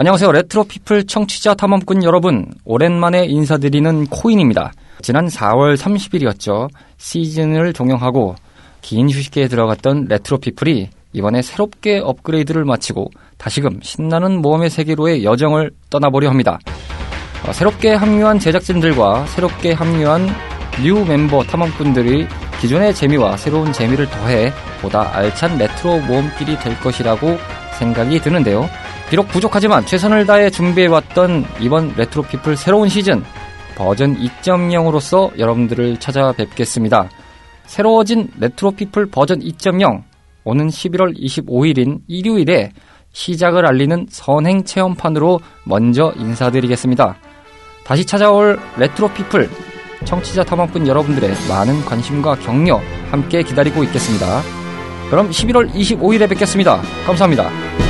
안녕하세요. 레트로피플 청취자 탐험꾼 여러분. 오랜만에 인사드리는 코인입니다. 지난 4월 30일이었죠. 시즌을 종영하고 긴 휴식기에 들어갔던 레트로피플이 이번에 새롭게 업그레이드를 마치고 다시금 신나는 모험의 세계로의 여정을 떠나보려 합니다. 어, 새롭게 합류한 제작진들과 새롭게 합류한 new 멤버 탐험꾼들이 기존의 재미와 새로운 재미를 더해 보다 알찬 레트로 모험길이 될 것이라고 생각이 드는데요. 비록 부족하지만 최선을 다해 준비해왔던 이번 레트로피플 새로운 시즌 버전 2.0으로서 여러분들을 찾아뵙겠습니다. 새로워진 레트로피플 버전 2.0 오는 11월 25일인 일요일에 시작을 알리는 선행 체험판으로 먼저 인사드리겠습니다. 다시 찾아올 레트로피플 청취자 탐험꾼 여러분들의 많은 관심과 격려 함께 기다리고 있겠습니다. 그럼 11월 25일에 뵙겠습니다. 감사합니다.